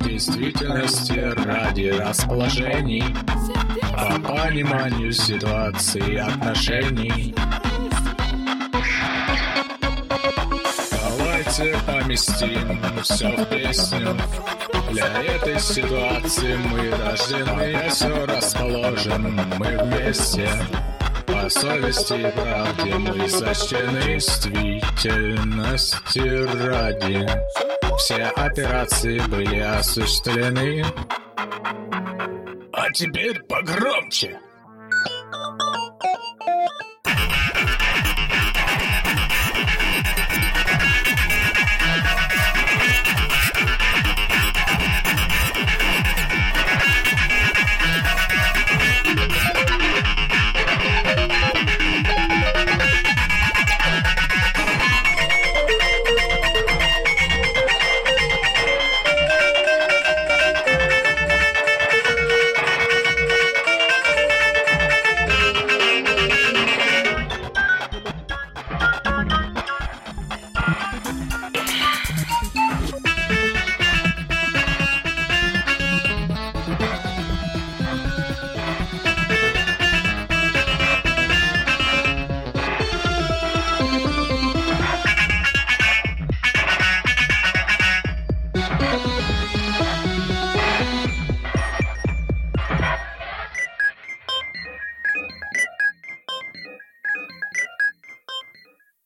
Действительности ради расположений По пониманию ситуации и отношений. Давайте поместим все в песню Для этой ситуации мы рождены Все расположим мы вместе по совести и правде мы сочтены действительности ради. Все операции были осуществлены. А теперь погромче.